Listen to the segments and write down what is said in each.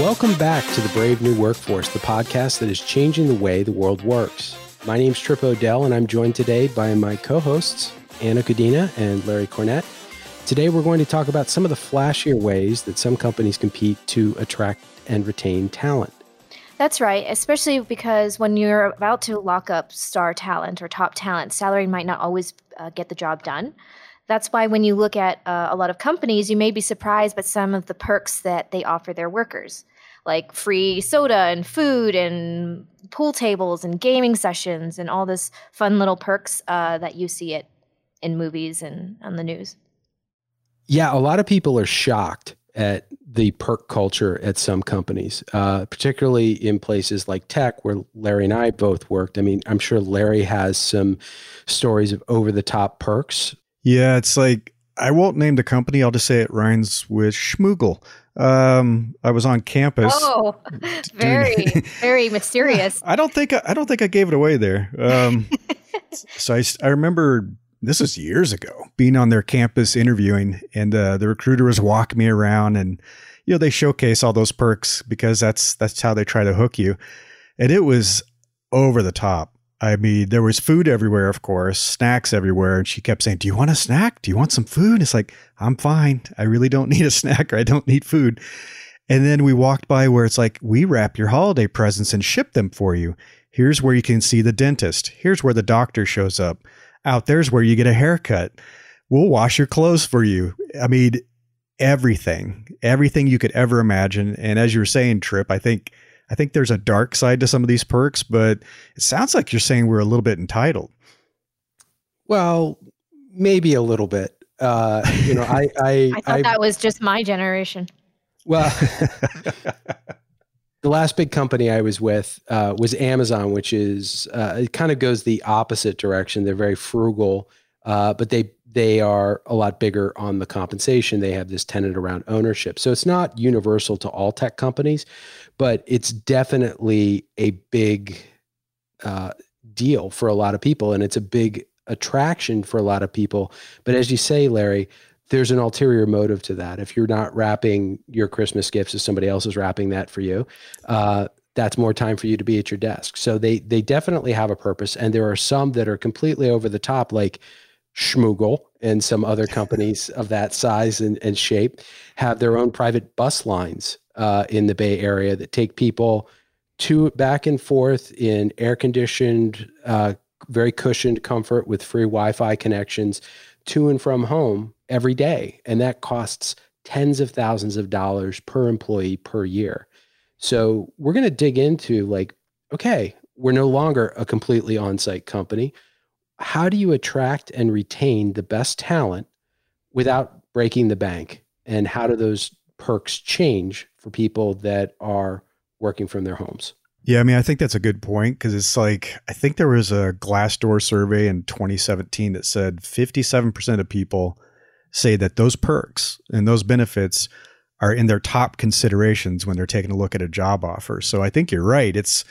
Welcome back to the Brave New Workforce, the podcast that is changing the way the world works. My name is Trip Odell, and I'm joined today by my co hosts, Anna Kudina and Larry Cornett. Today, we're going to talk about some of the flashier ways that some companies compete to attract and retain talent. That's right, especially because when you're about to lock up star talent or top talent, salary might not always uh, get the job done. That's why when you look at uh, a lot of companies, you may be surprised by some of the perks that they offer their workers, like free soda and food and pool tables and gaming sessions and all this fun little perks uh, that you see it in movies and on the news. Yeah, a lot of people are shocked at the perk culture at some companies, uh, particularly in places like tech, where Larry and I both worked. I mean, I'm sure Larry has some stories of over the top perks. Yeah, it's like I won't name the company. I'll just say it rhymes with Schmoogle. Um, I was on campus. Oh, very, very mysterious. I don't think I, I don't think I gave it away there. Um, so I, I remember this was years ago, being on their campus interviewing, and uh, the recruiter was walking me around, and you know they showcase all those perks because that's that's how they try to hook you, and it was over the top. I mean, there was food everywhere, of course, snacks everywhere, and she kept saying, "Do you want a snack? Do you want some food?" It's like I'm fine. I really don't need a snack, or I don't need food. And then we walked by where it's like, we wrap your holiday presents and ship them for you. Here's where you can see the dentist. Here's where the doctor shows up out there's where you get a haircut. We'll wash your clothes for you. I mean, everything, everything you could ever imagine. And as you were saying, Trip, I think I think there's a dark side to some of these perks, but it sounds like you're saying we're a little bit entitled. Well, maybe a little bit. Uh, you know, I I, I thought I, that was just my generation. Well, the last big company I was with uh, was Amazon, which is uh, it kind of goes the opposite direction. They're very frugal, uh, but they they are a lot bigger on the compensation. They have this tenant around ownership, so it's not universal to all tech companies, but it's definitely a big uh, deal for a lot of people, and it's a big attraction for a lot of people. But as you say, Larry, there's an ulterior motive to that. If you're not wrapping your Christmas gifts as somebody else is wrapping that for you, uh, that's more time for you to be at your desk. So they they definitely have a purpose, and there are some that are completely over the top, like Schmoogle and some other companies of that size and, and shape have their own private bus lines uh, in the Bay Area that take people to back and forth in air conditioned, uh, very cushioned comfort with free Wi-Fi connections to and from home every day. And that costs tens of thousands of dollars per employee per year. So we're going to dig into like, okay, we're no longer a completely on site company. How do you attract and retain the best talent without breaking the bank? And how do those perks change for people that are working from their homes? Yeah, I mean, I think that's a good point because it's like I think there was a Glassdoor survey in 2017 that said 57% of people say that those perks and those benefits are in their top considerations when they're taking a look at a job offer. So I think you're right. It's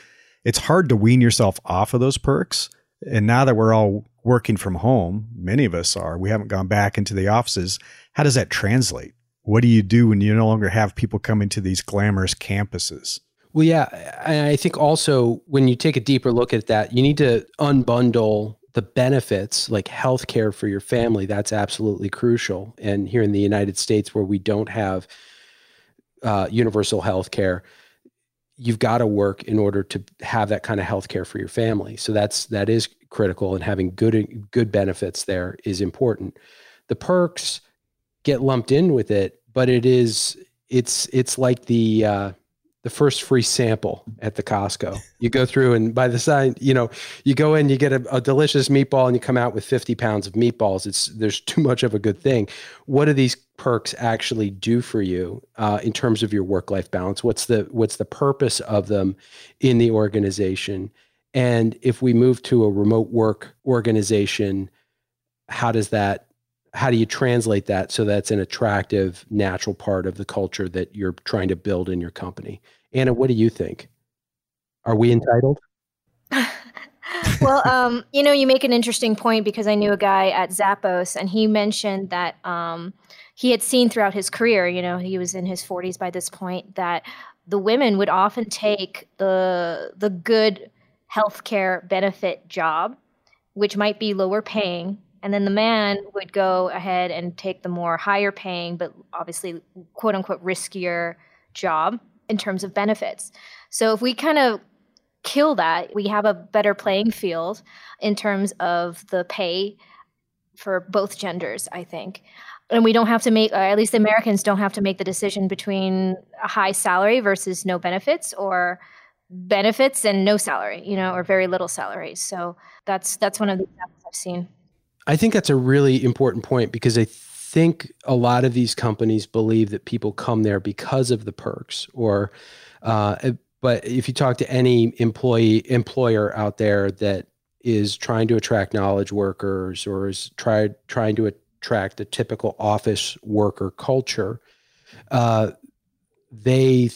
it's hard to wean yourself off of those perks. And now that we're all working from home, many of us are, we haven't gone back into the offices. How does that translate? What do you do when you no longer have people coming to these glamorous campuses? Well, yeah. I think also when you take a deeper look at that, you need to unbundle the benefits like healthcare for your family. That's absolutely crucial. And here in the United States, where we don't have uh, universal health care, you've got to work in order to have that kind of health care for your family. So that's that is critical, and having good good benefits there is important. The perks get lumped in with it, but it is it's it's like the uh, the first free sample at the Costco. You go through and by the sign, you know, you go in, you get a, a, delicious meatball and you come out with 50 pounds of meatballs. It's there's too much of a good thing. What do these perks actually do for you uh, in terms of your work-life balance? What's the what's the purpose of them in the organization? And if we move to a remote work organization, how does that how do you translate that so that's an attractive natural part of the culture that you're trying to build in your company anna what do you think are we entitled well um, you know you make an interesting point because i knew a guy at zappos and he mentioned that um, he had seen throughout his career you know he was in his 40s by this point that the women would often take the the good healthcare benefit job, which might be lower paying, and then the man would go ahead and take the more higher paying, but obviously quote unquote riskier job in terms of benefits. So if we kind of kill that, we have a better playing field in terms of the pay for both genders, I think. And we don't have to make, at least Americans don't have to make the decision between a high salary versus no benefits or benefits and no salary, you know, or very little salary. So that's that's one of the examples I've seen. I think that's a really important point because I think a lot of these companies believe that people come there because of the perks or uh, but if you talk to any employee employer out there that is trying to attract knowledge workers or is try, trying to attract a typical office worker culture, uh, they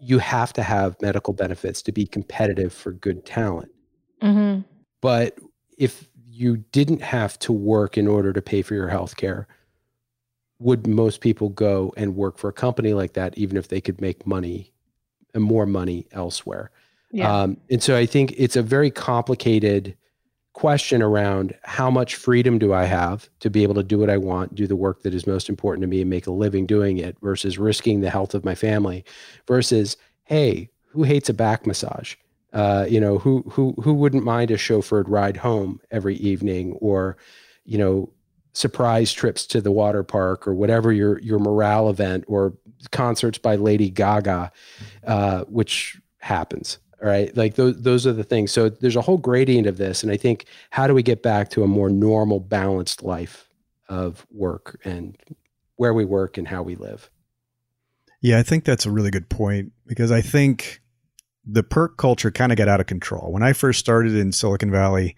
you have to have medical benefits to be competitive for good talent. Mm-hmm. But if you didn't have to work in order to pay for your health care, would most people go and work for a company like that, even if they could make money and more money elsewhere. Yeah. Um, and so I think it's a very complicated question around how much freedom do I have to be able to do what I want, do the work that is most important to me, and make a living doing it versus risking the health of my family versus, hey, who hates a back massage? Uh, you know, who who who wouldn't mind a chauffeured ride home every evening or, you know, surprise trips to the water park or whatever your your morale event or concerts by Lady Gaga, uh, which happens. Right, like those those are the things. So there's a whole gradient of this, and I think how do we get back to a more normal, balanced life of work and where we work and how we live. Yeah, I think that's a really good point because I think the perk culture kind of got out of control. When I first started in Silicon Valley,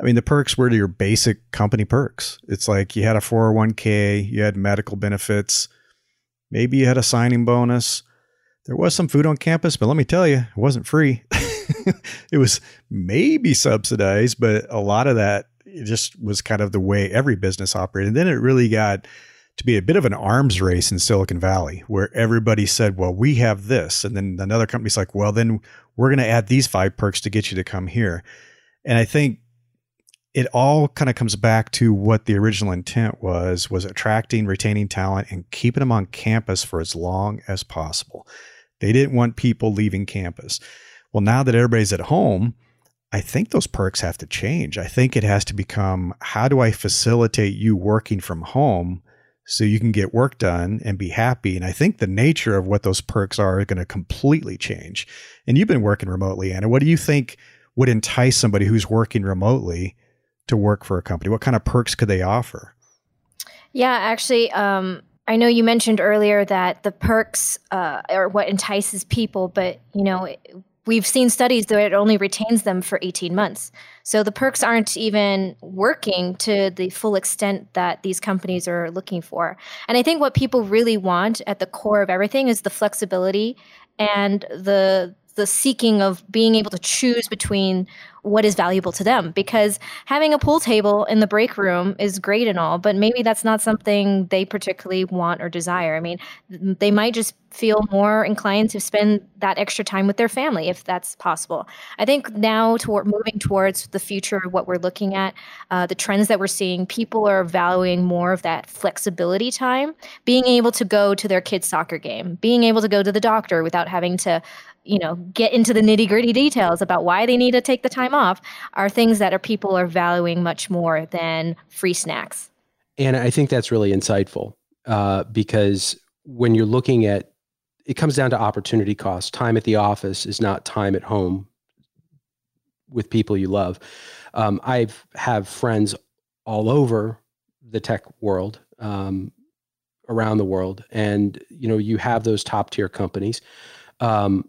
I mean, the perks were your basic company perks. It's like you had a 401k, you had medical benefits, Maybe you had a signing bonus. There was some food on campus, but let me tell you, it wasn't free. it was maybe subsidized, but a lot of that just was kind of the way every business operated. And then it really got to be a bit of an arms race in Silicon Valley where everybody said, well, we have this. And then another company's like, well, then we're going to add these five perks to get you to come here. And I think it all kind of comes back to what the original intent was was attracting retaining talent and keeping them on campus for as long as possible they didn't want people leaving campus. Well now that everybody's at home i think those perks have to change. I think it has to become how do i facilitate you working from home so you can get work done and be happy? And i think the nature of what those perks are, are going to completely change. And you've been working remotely anna. What do you think would entice somebody who's working remotely to work for a company? What kind of perks could they offer? Yeah, actually, um, I know you mentioned earlier that the perks uh, are what entices people, but you know we've seen studies that it only retains them for 18 months. So the perks aren't even working to the full extent that these companies are looking for. And I think what people really want at the core of everything is the flexibility and the the seeking of being able to choose between what is valuable to them because having a pool table in the break room is great and all but maybe that's not something they particularly want or desire. I mean they might just feel more inclined to spend that extra time with their family if that's possible. I think now toward moving towards the future what we're looking at uh, the trends that we're seeing people are valuing more of that flexibility time being able to go to their kids soccer game being able to go to the doctor without having to you know get into the nitty gritty details about why they need to take the time off are things that are people are valuing much more than free snacks. And i think that's really insightful uh, because when you're looking at it comes down to opportunity cost. Time at the office is not time at home with people you love. Um, i have friends all over the tech world um, around the world and you know you have those top tier companies. Um,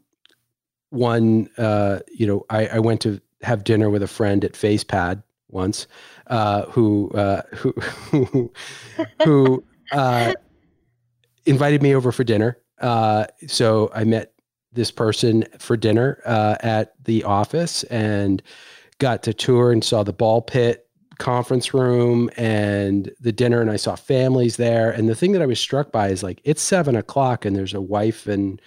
one, uh, you know, I, I, went to have dinner with a friend at FacePad once, uh, who uh, who who, who uh, invited me over for dinner. Uh, so I met this person for dinner uh, at the office and got to tour and saw the ball pit conference room and the dinner and I saw families there. And the thing that I was struck by is like it's seven o'clock and there's a wife and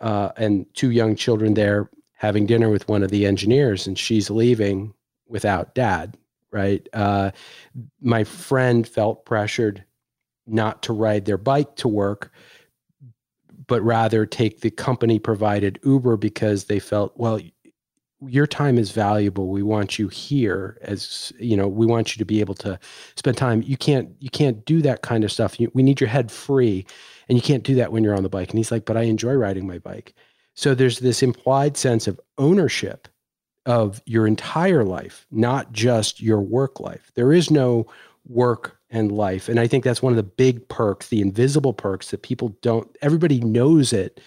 uh, and two young children there having dinner with one of the engineers, and she's leaving without dad. Right. Uh, my friend felt pressured not to ride their bike to work, but rather take the company provided Uber because they felt, well, your time is valuable we want you here as you know we want you to be able to spend time you can't you can't do that kind of stuff you, we need your head free and you can't do that when you're on the bike and he's like but i enjoy riding my bike so there's this implied sense of ownership of your entire life not just your work life there is no work and life and i think that's one of the big perks the invisible perks that people don't everybody knows it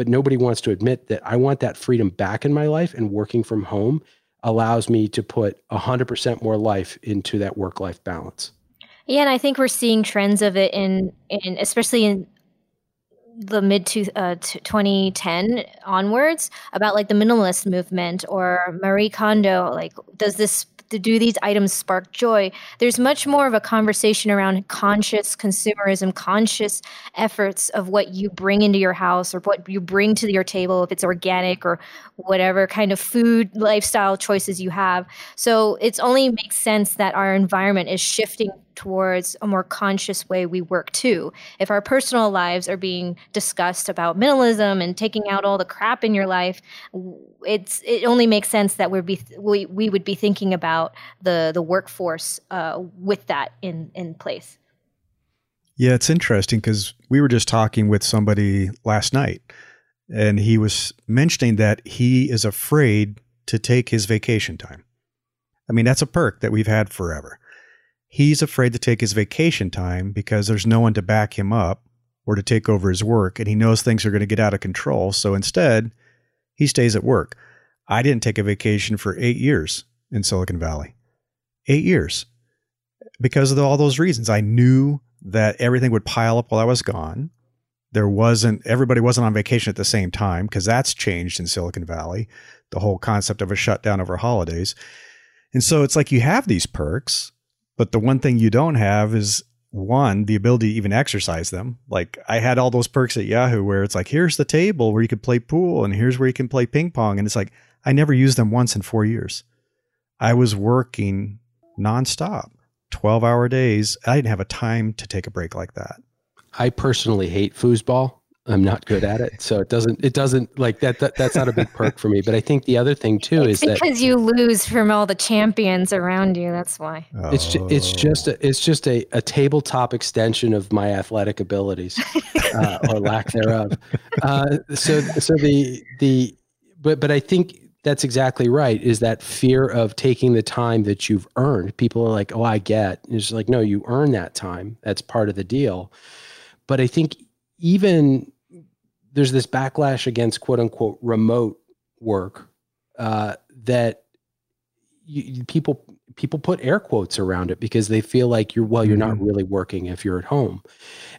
but nobody wants to admit that I want that freedom back in my life and working from home allows me to put 100% more life into that work life balance. Yeah, and I think we're seeing trends of it in in especially in the mid to uh, 2010 onwards about like the minimalist movement or Marie Kondo like does this do these items spark joy? There's much more of a conversation around conscious consumerism, conscious efforts of what you bring into your house or what you bring to your table, if it's organic or whatever kind of food lifestyle choices you have. So it's only makes sense that our environment is shifting towards a more conscious way we work too. If our personal lives are being discussed about minimalism and taking out all the crap in your life, it's it only makes sense that we'd be we, we would be thinking about the the workforce uh, with that in in place. Yeah, it's interesting because we were just talking with somebody last night, and he was mentioning that he is afraid to take his vacation time. I mean, that's a perk that we've had forever. He's afraid to take his vacation time because there's no one to back him up or to take over his work, and he knows things are going to get out of control. So instead, he stays at work. I didn't take a vacation for eight years in Silicon Valley. Eight years. Because of all those reasons. I knew that everything would pile up while I was gone. There wasn't, everybody wasn't on vacation at the same time because that's changed in Silicon Valley, the whole concept of a shutdown over holidays. And so it's like you have these perks, but the one thing you don't have is one, the ability to even exercise them. Like I had all those perks at Yahoo where it's like, here's the table where you could play pool and here's where you can play ping pong. And it's like, I never used them once in four years. I was working nonstop, 12 hour days. I didn't have a time to take a break like that. I personally hate foosball. I'm not good at it, so it doesn't it doesn't like that, that that's not a big perk for me. But I think the other thing too it's is because that because you lose from all the champions around you. That's why. it's ju- it's just a, it's just a, a tabletop extension of my athletic abilities uh, or lack thereof. Uh, so so the the but but I think that's exactly right. Is that fear of taking the time that you've earned? People are like, "Oh, I get." And it's like, no, you earn that time. That's part of the deal. But I think even there's this backlash against quote unquote remote work uh, that you, people people put air quotes around it because they feel like you're well you're not Mhm. really working if you're at home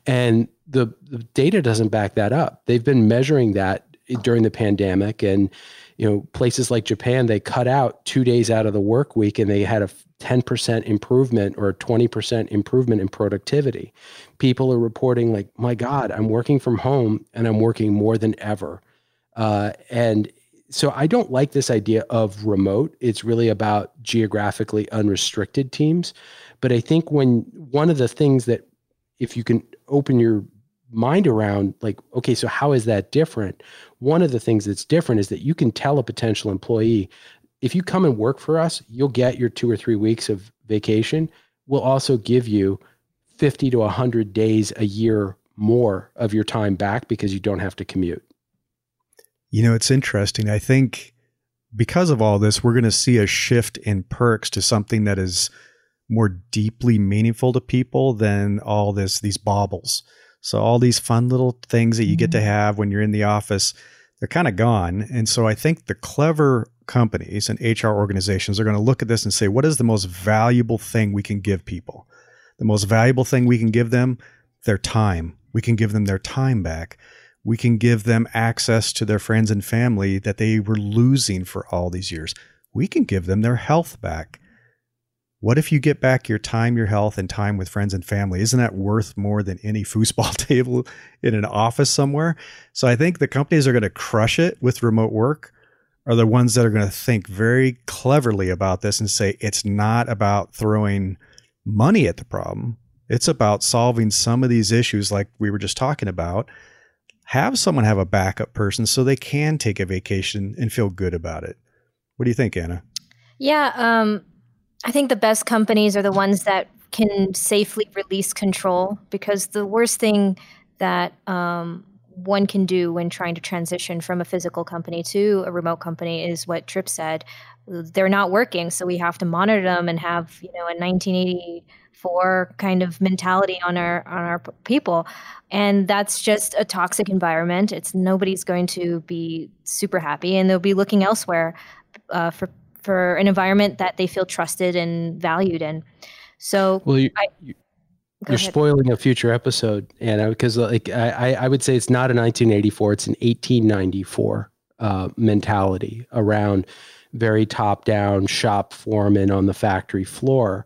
and the, the data doesn't back that up they've been measuring that during the pandemic and you know places like japan they cut out two days out of the work week and they had a 10% improvement or 20% improvement in productivity. People are reporting like my god i'm working from home and i'm working more than ever. Uh, and so i don't like this idea of remote. It's really about geographically unrestricted teams. But i think when one of the things that if you can open your mind around like okay so how is that different? One of the things that's different is that you can tell a potential employee if you come and work for us you'll get your two or three weeks of vacation we'll also give you 50 to 100 days a year more of your time back because you don't have to commute You know, it's interesting. I think because of all this, we're going to see a shift in perks to something that is more deeply meaningful to people than all this these baubles. So all these fun little things that you get to mm-hmm. have when you're in the office, they're kind of gone. And so I think the clever companies and HR organizations are going to look at this and say, what is the most valuable thing we can give people? The most valuable thing we can give them, their time. We can give them their time back we can give them access to their friends and family that they were losing for all these years. We can give them their health back. What if you get back your time, your health, and time with friends and family? Isn't that worth more than any foosball table in an office somewhere? So I think the companies are going to crush it with remote work are the ones that are going to think very cleverly about this and say it's not about throwing money at the problem. It's about solving some of these issues like we were just talking about. Have someone have a backup person so they can take a vacation and feel good about it. What do you think, Anna? Yeah, um, I think the best companies are the ones that can safely release control because the worst thing that um, one can do when trying to transition from a physical company to a remote company is what Trip said. They're not working, so we have to monitor them and have you know a 1984 kind of mentality on our on our people, and that's just a toxic environment. It's nobody's going to be super happy, and they'll be looking elsewhere uh, for for an environment that they feel trusted and valued in. So, well, you, I, you, you're ahead. spoiling a future episode, Anna, because like I, I would say it's not a 1984, it's an 1894 uh, mentality around very top down shop foreman on the factory floor.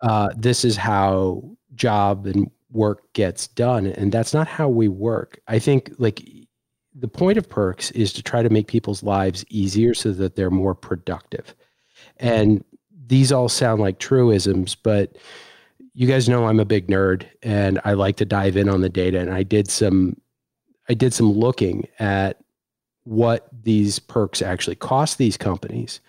Uh, this is how job and work gets done, and that's not how we work. I think like the point of perks is to try to make people's lives easier so that they're more productive, and these all sound like truisms, but you guys know I'm a big nerd and I like to dive in on the data and I did some I did some looking at what these perks actually cost these companies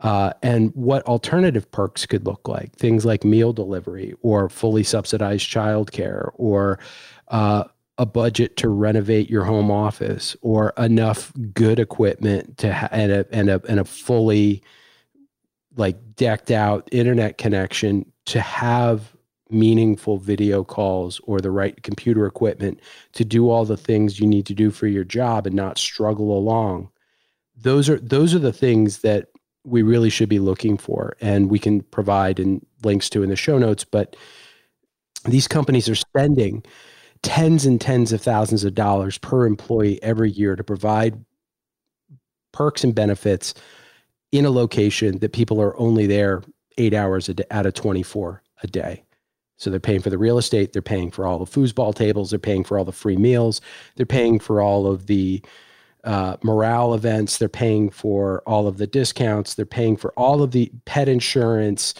uh, and what alternative perks could look like. Things like meal delivery or fully subsidized childcare or uh, a budget to renovate your home office or enough good equipment to ha- and a and a and a fully like decked out internet connection to have meaningful video calls or the right computer equipment to do all the things you need to do for your job and not struggle along. Those are those are the things that we really should be looking for and we can provide in links to in the show notes but these companies are spending tens and tens of thousands of dollars per employee every year to provide perks and benefits in a location that people are only there 8 hours out of 24 a day so they're paying for the real estate, they're paying for all the foosball tables, they're paying for all the free meals, they're paying for all of the uh, morale events, they're paying for all of the discounts, they're paying for all of the pet insurance,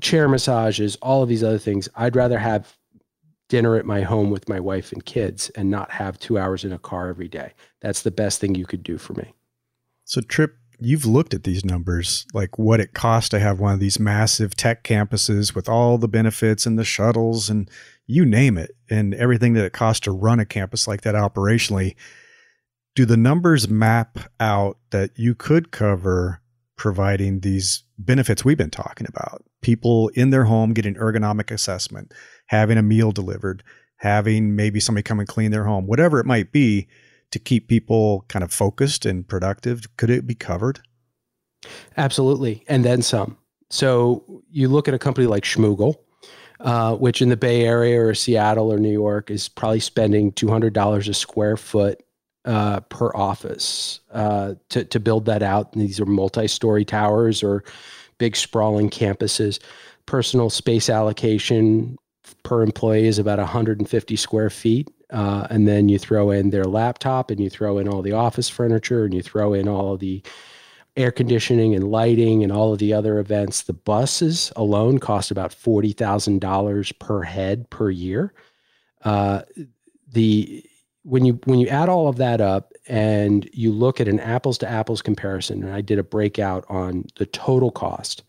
chair massages, all of these other things. I'd rather have dinner at my home with my wife and kids and not have two hours in a car every day. That's the best thing you could do for me. So, Trip, you've looked at these numbers, like what it costs to have one of these massive tech campuses with all the benefits and the shuttles and you name it, and everything that it costs to run a campus like that operationally. Do the numbers map out that you could cover providing these benefits we've been talking about? People in their home getting ergonomic assessment, having a meal delivered, having maybe somebody come and clean their home, whatever it might be to keep people kind of focused and productive? Could it be covered? Absolutely. And then some. So you look at a company like Schmoogle, uh, which in the Bay Area or Seattle or New York is probably spending $200 a square foot uh, per office uh, to, to build that out. And these are multi story towers or big sprawling campuses. Personal space allocation per employee is about 150 square feet. Uh, and then you throw in their laptop and you throw in all the office furniture and you throw in all of the air conditioning and lighting and all of the other events. The buses alone cost about $40,000 per head per year. Uh, the when you when you add all of that up and you look at an apples to apples comparison, and I did a breakout on the total cost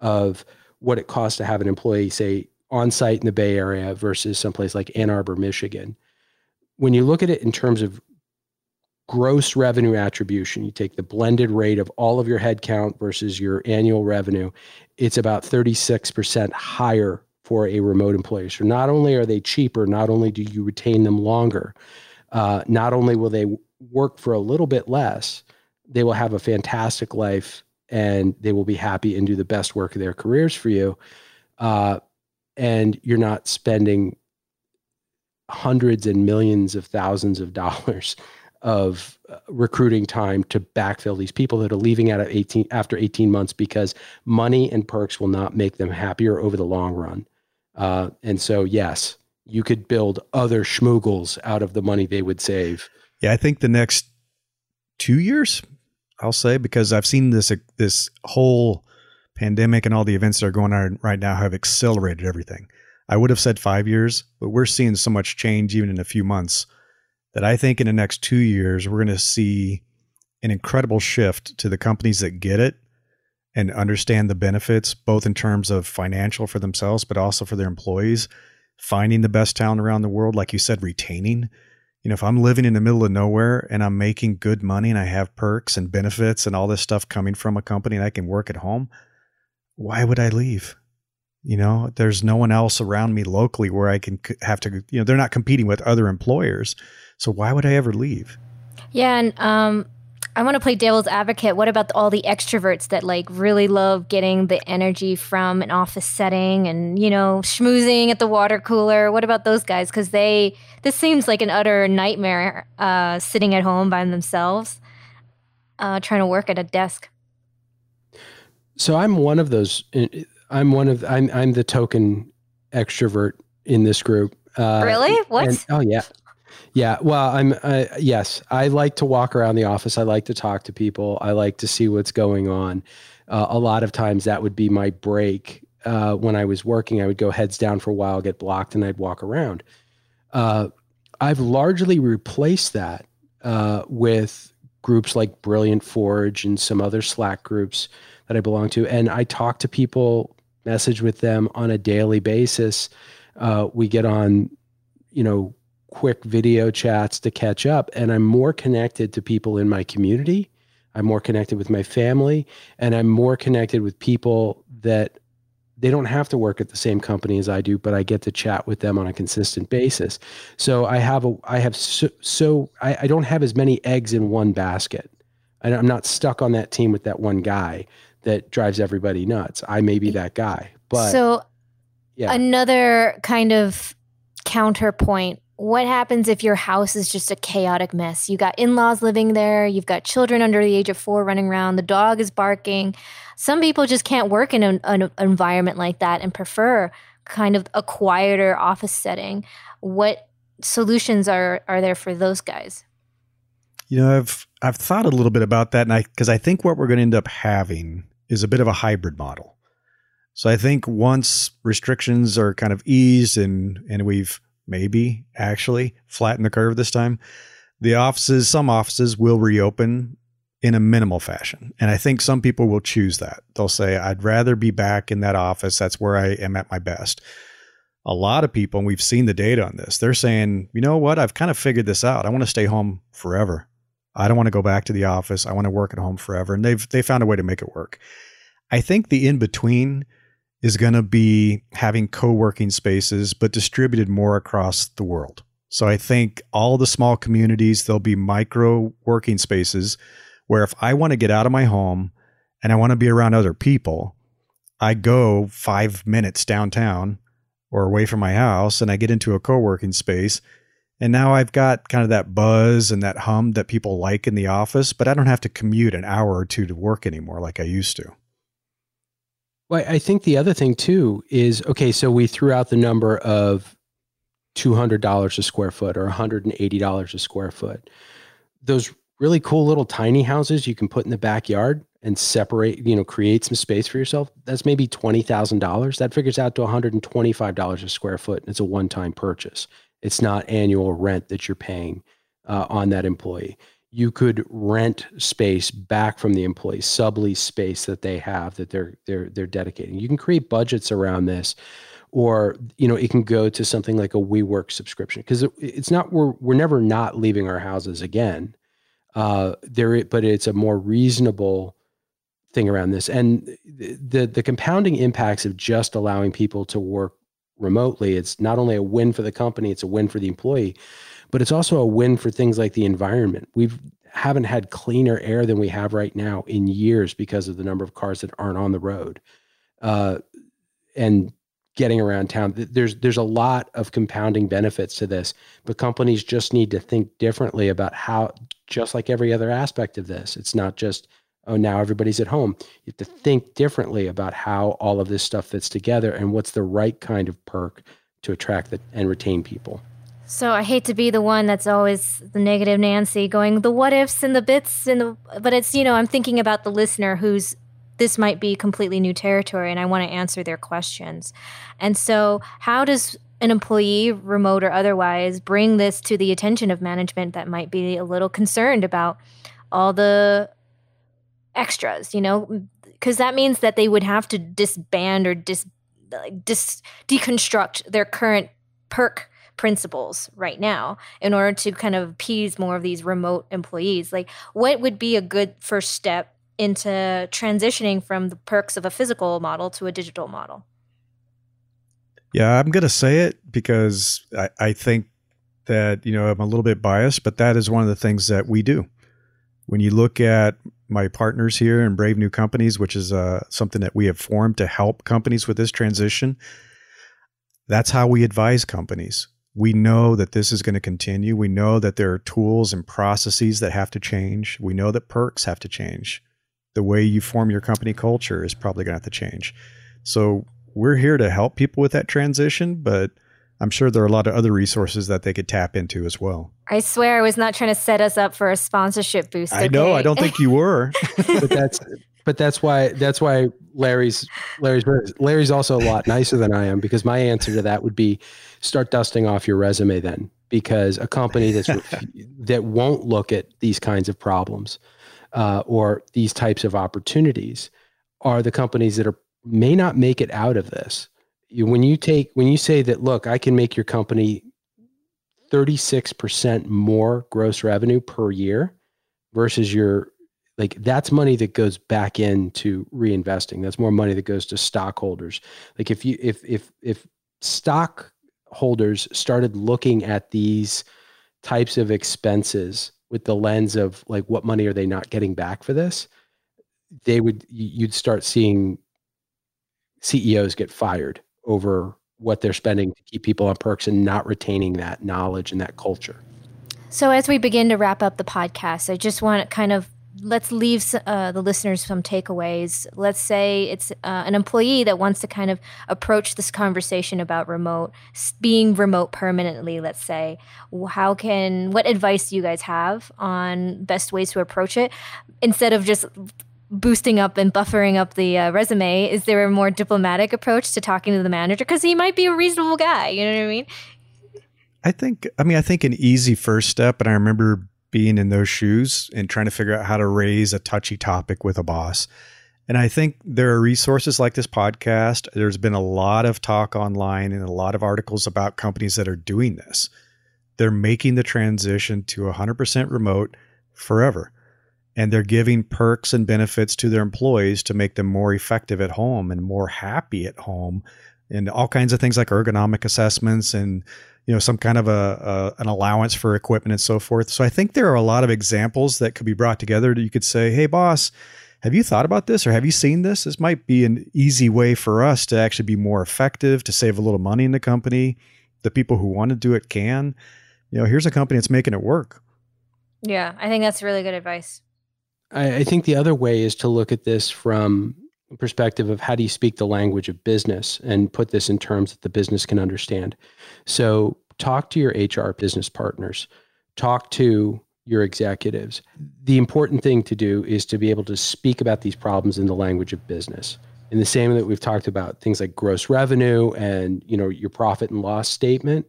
of what it costs to have an employee, say, on site in the Bay Area versus someplace like Ann Arbor, Michigan when you look at it in terms of gross revenue attribution, you take the blended rate of all of your headcount versus your annual revenue, it's about 36% higher for a remote employee. So not only are they cheaper, not only do you retain them longer, uh, not only will they work for a little bit less, they will have a fantastic life and they will be happy and do the best work of their careers for you. Uh, and you're not spending hundreds and millions of thousands of dollars of uh, recruiting time to backfill these people that are leaving out of 18 after 18 months because money and perks will not make them happier over the long run. Uh, and so, yes, you could build other schmoogles out of the money they would save. Yeah, I think the next two years, I'll say, because I've seen this this whole pandemic and all the events that are going on right now have accelerated everything. I would have said five years, but we're seeing so much change even in a few months that I think in the next two years, we're going to see an incredible shift to the companies that get it and understand the benefits, both in terms of financial for themselves, but also for their employees, finding the best talent around the world, like you said, retaining. You know, if I'm living in the middle of nowhere and I'm making good money and I have perks and benefits and all this stuff coming from a company and I can work at home, why would I leave? You know, there's no one else around me locally where I can have to, you know, they're not competing with other employers. So why would I ever leave? Yeah. And um, I want to play devil's advocate. What about all the extroverts that like really love getting the energy from an office setting and, you know, schmoozing at the water cooler? What about those guys? Because they, this seems like an utter nightmare uh, sitting at home by themselves, uh, trying to work at a desk. So I'm one of those. I'm one of I'm I'm the token extrovert in this group. Uh, really? What? And, oh yeah, yeah. Well, I'm uh, yes. I like to walk around the office. I like to talk to people. I like to see what's going on. Uh, a lot of times that would be my break. Uh, when I was working, I would go heads down for a while, get blocked, and I'd walk around. Uh, I've largely replaced that uh, with groups like Brilliant Forge and some other Slack groups that I belong to, and I talk to people message with them on a daily basis. Uh, we get on, you know, quick video chats to catch up, and I'm more connected to people in my community. I'm more connected with my family, and I'm more connected with people that they don't have to work at the same company as I do, but I get to chat with them on a consistent basis. So I have a, I have so, so I, I don't have as many eggs in one basket. I'm not stuck on that team with that one guy that drives everybody nuts. I may be that guy. But so yeah. another kind of counterpoint. What happens if your house is just a chaotic mess? You got in-laws living there, you've got children under the age of 4 running around, the dog is barking. Some people just can't work in an, an environment like that and prefer kind of a quieter office setting. What solutions are are there for those guys? You know, I've I've thought a little bit about that, and I because I think what we're going to end up having is a bit of a hybrid model. So I think once restrictions are kind of eased and and we've maybe actually flattened the curve this time, the offices, some offices will reopen in a minimal fashion. And I think some people will choose that. They'll say, I'd rather be back in that office. That's where I am at my best. A lot of people, and we've seen the data on this, they're saying, you know what? I've kind of figured this out. I want to stay home forever. I don't want to go back to the office. I want to work at home forever. And they've they found a way to make it work. I think the in between is going to be having co-working spaces but distributed more across the world. So I think all the small communities there'll be micro working spaces where if I want to get out of my home and I want to be around other people, I go 5 minutes downtown or away from my house and I get into a co-working space and now I've got kind of that buzz and that hum that people like in the office, but I don't have to commute an hour or two to work anymore like I used to. Well, I think the other thing too is okay, so we threw out the number of $200 a square foot or $180 a square foot. Those really cool little tiny houses you can put in the backyard and separate, you know, create some space for yourself. That's maybe $20,000. That figures out to $125 a square foot. And it's a one time purchase. It's not annual rent that you're paying uh, on that employee. You could rent space back from the employee, sublease space that they have that they're they're they're dedicating. You can create budgets around this, or you know it can go to something like a WeWork subscription because it, it's not we're we're never not leaving our houses again. Uh, there, but it's a more reasonable thing around this, and the the compounding impacts of just allowing people to work remotely, it's not only a win for the company, it's a win for the employee, but it's also a win for things like the environment. We've haven't had cleaner air than we have right now in years because of the number of cars that aren't on the road. Uh, and getting around town. There's there's a lot of compounding benefits to this, but companies just need to think differently about how just like every other aspect of this. It's not just oh now everybody's at home. You have to think differently about how all of this stuff fits together and what's the right kind of perk to attract the, and retain people. So I hate to be the one that's always the negative Nancy going the what ifs and the bits and the but it's you know I'm thinking about the listener who's this might be completely new territory and I want to answer their questions. And so how does an employee remote or otherwise bring this to the attention of management that might be a little concerned about all the extras, you know, because that means that they would have to disband or dis, dis deconstruct their current perk principles right now in order to kind of appease more of these remote employees. Like what would be a good first step into transitioning from the perks of a physical model to a digital model? Yeah i'm going to say it because I, I think that you know i'm a little bit biased but that is one of the things that we do. When you look at my partners here in brave new companies which is uh, something that we have formed to help companies with this transition that's how we advise companies we know that this is going to continue. We know that there are tools and processes that have to change. We know that perks have to change. The way you form your company culture is probably going to have to change. So we're here to help people with that transition, but I'm sure there are a lot of other resources that they could tap into as well. I swear I was not trying to set us up for a sponsorship boost. I know. I don't think you were. but that's but that's why that's why Larry's Larry's Larry's also a lot nicer than I am because my answer to that would be start dusting off your resume then because a company that's that won't look at these kinds of problems uh, or these types of opportunities are the companies that are may not make it out of this. When you take when you say that look, I can make your company 36% more gross revenue per year versus your like that's money that goes back into reinvesting. That's more money that goes to stockholders. Like if you if if if stockholders started looking at these types of expenses with the lens of like what money are they not getting back for this they would you'd start seeing CEOs get fired over what they're spending to keep people on perks and not retaining that knowledge and that culture. So as we begin to wrap up the podcast, I just want to kind of let's leave uh, the listeners some takeaways. Let's say it's uh, an employee that wants to kind of approach this conversation about remote being remote permanently. Let's say, how can what advice do you guys have on best ways to approach it instead of just boosting up and buffering up the uh, resume? Is there a more diplomatic approach to talking to the manager because he might be a reasonable guy? You know what I mean? I think, I mean, I think an easy first step, and I remember being in those shoes and trying to figure out how to raise a touchy topic with a boss. And I think there are resources like this podcast. There's been a lot of talk online and a lot of articles about companies that are doing this. They're making the transition to 100% remote forever. And they're giving perks and benefits to their employees to make them more effective at home and more happy at home. And all kinds of things like ergonomic assessments and you know some kind of a, a, an allowance for equipment and so forth. So i think there are a lot of examples that could be brought together that you could say hey boss have you thought about this or have you seen this? This might be an easy way for us to actually be more effective to save a little money in the company. The people who want to do it can. You know here's a company that's making it work. Yeah i think that's really good advice I, I think the other way is to look at this from a perspective of how do you speak the language of business and put this in terms that the business can understand. So talk to your HR business partners, talk to your executives. The important thing to do is to be able to speak about these problems in the language of business. In the same that we've talked about things like gross revenue and you know your profit and loss statement,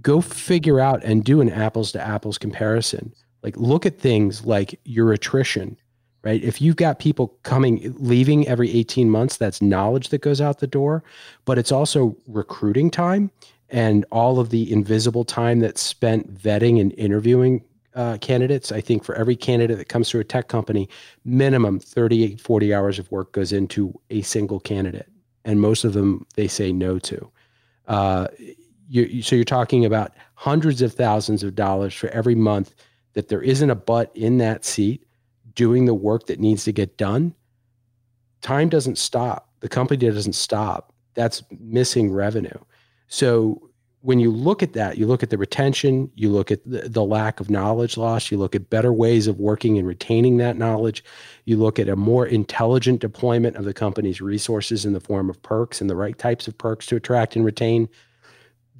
go figure out and do an apples to apples comparison. Like look at things like your attrition right? If you've got people coming, leaving every 18 months, that's knowledge that goes out the door, but it's also recruiting time and all of the invisible time that's spent vetting and interviewing uh, candidates. I think for every candidate that comes through a tech company, minimum 38, 40 hours of work goes into a single candidate. And most of them they say no to. Uh, you, so you're talking about hundreds of thousands of dollars for every month that there isn't a butt in that seat doing the work that needs to get done, time doesn't stop. The company doesn't stop. that's missing revenue. So when you look at that, you look at the retention, you look at the, the, lack of knowledge loss, you look at better ways of working and retaining that knowledge, you look at a more intelligent deployment of the company's resources in the form of perks and the right types of perks to attract and retain.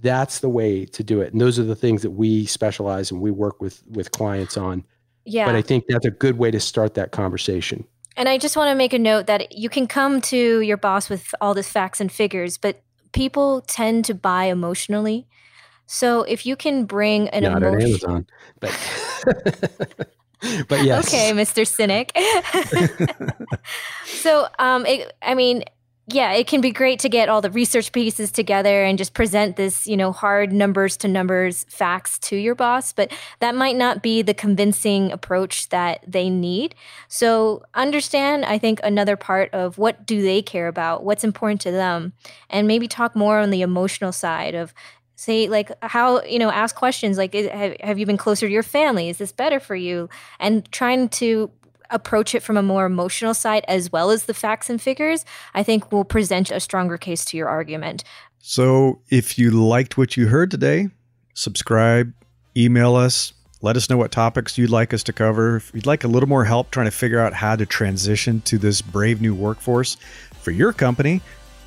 That's the way to do it. And those are the things that we specialize and we work with with clients on. Yeah. But I think that's a good way to start that conversation. And I just want to make a note that you can come to your boss with all the facts and figures, but people tend to buy emotionally. So if you can bring an not emotion, at Amazon, but but yes, okay, Mr. Cynic. so um, it, I mean, yeah, it can be great to get all the research pieces together and just present this, you know, hard numbers to numbers facts to your boss, but that might not be the convincing approach that they need. So, understand, I think, another part of what do they care about, what's important to them, and maybe talk more on the emotional side of say like how you know ask questions like have, have you been closer to your family is this better for you and trying to approach it from a more emotional side as well as the facts and figures, I think will present a stronger case to your argument. So if you liked what you heard today, subscribe, email us, let us know what topics you'd like us to cover. If you'd like a little more help trying to figure out how to transition to this brave new workforce for your company,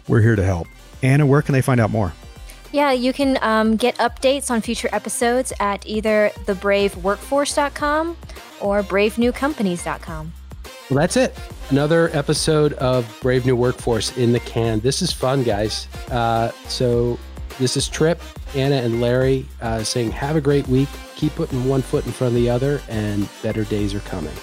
we're here to help. Anna, where can they find out more? Yeah, you can um, get updates on future episodes at either thebraveworkforce.com or bravenewcompanies.com. Well, that's it. Another episode of Brave New Workforce in the can. This is fun, guys. Uh, so, this is Trip, Anna, and Larry uh, saying, Have a great week. Keep putting one foot in front of the other, and better days are coming.